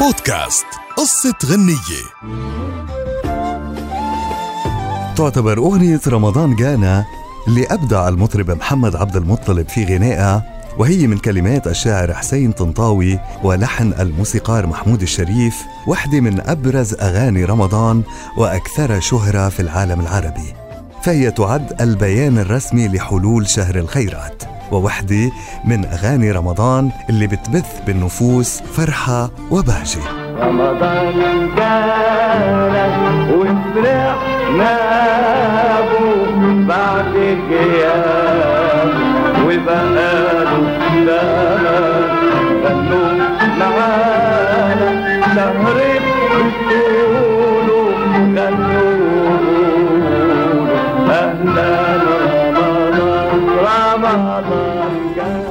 بودكاست قصة غنية. تعتبر أغنية رمضان جانا اللي أبدع المطرب محمد عبد المطلب في غنائها وهي من كلمات الشاعر حسين طنطاوي ولحن الموسيقار محمود الشريف واحدة من أبرز أغاني رمضان وأكثر شهرة في العالم العربي. فهي تعد البيان الرسمي لحلول شهر الخيرات. ووحدة من أغاني رمضان اللي بتبث بالنفوس فرحة وبهجة. رمضان جانا وفرحنا به بعد غياب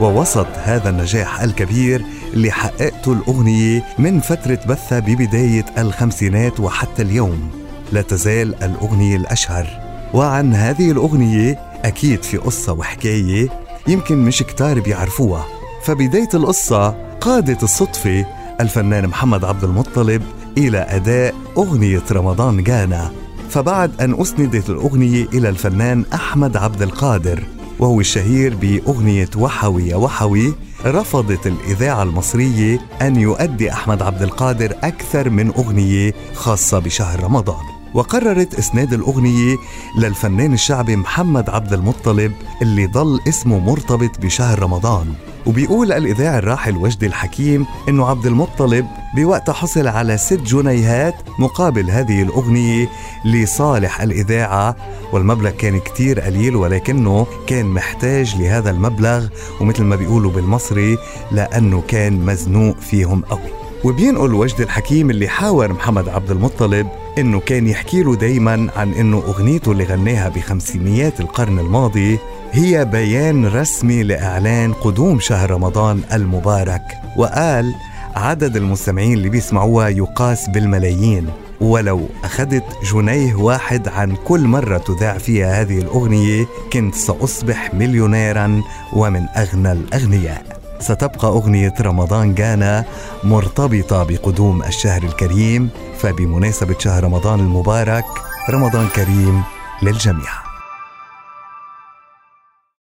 ووسط هذا النجاح الكبير اللي حققته الأغنية من فترة بثها ببداية الخمسينات وحتى اليوم لا تزال الأغنية الأشهر. وعن هذه الأغنية أكيد في قصة وحكاية يمكن مش كتار بيعرفوها. فبداية القصة قادت الصدفة الفنان محمد عبد المطلب إلى أداء أغنية رمضان جانا فبعد أن أسندت الأغنية إلى الفنان أحمد عبد القادر وهو الشهير بأغنية وحوي يا وحوي رفضت الإذاعة المصرية أن يؤدي أحمد عبد القادر أكثر من أغنية خاصة بشهر رمضان. وقررت إسناد الأغنية للفنان الشعبي محمد عبد المطلب اللي ضل اسمه مرتبط بشهر رمضان. وبيقول الإذاعي الراحل وجدي الحكيم إنه عبد المطلب بوقتها حصل على ست جنيهات مقابل هذه الأغنية لصالح الإذاعة والمبلغ كان كتير قليل ولكنه كان محتاج لهذا المبلغ ومثل ما بيقولوا بالمصري لأنه كان مزنوق فيهم قوي. وبينقل وجد الحكيم اللي حاور محمد عبد المطلب إنه كان يحكي له دايما عن إنه أغنيته اللي غناها بخمسينيات القرن الماضي هي بيان رسمي لإعلان قدوم شهر رمضان المبارك. وقال عدد المستمعين اللي بيسمعوها يقاس بالملايين. ولو أخذت جنيه واحد عن كل مرة تذاع فيها هذه الأغنية كنت سأصبح مليونيرا ومن أغنى الأغنياء. ستبقى أغنية رمضان جانا مرتبطة بقدوم الشهر الكريم. فبمناسبة شهر رمضان المبارك رمضان كريم للجميع.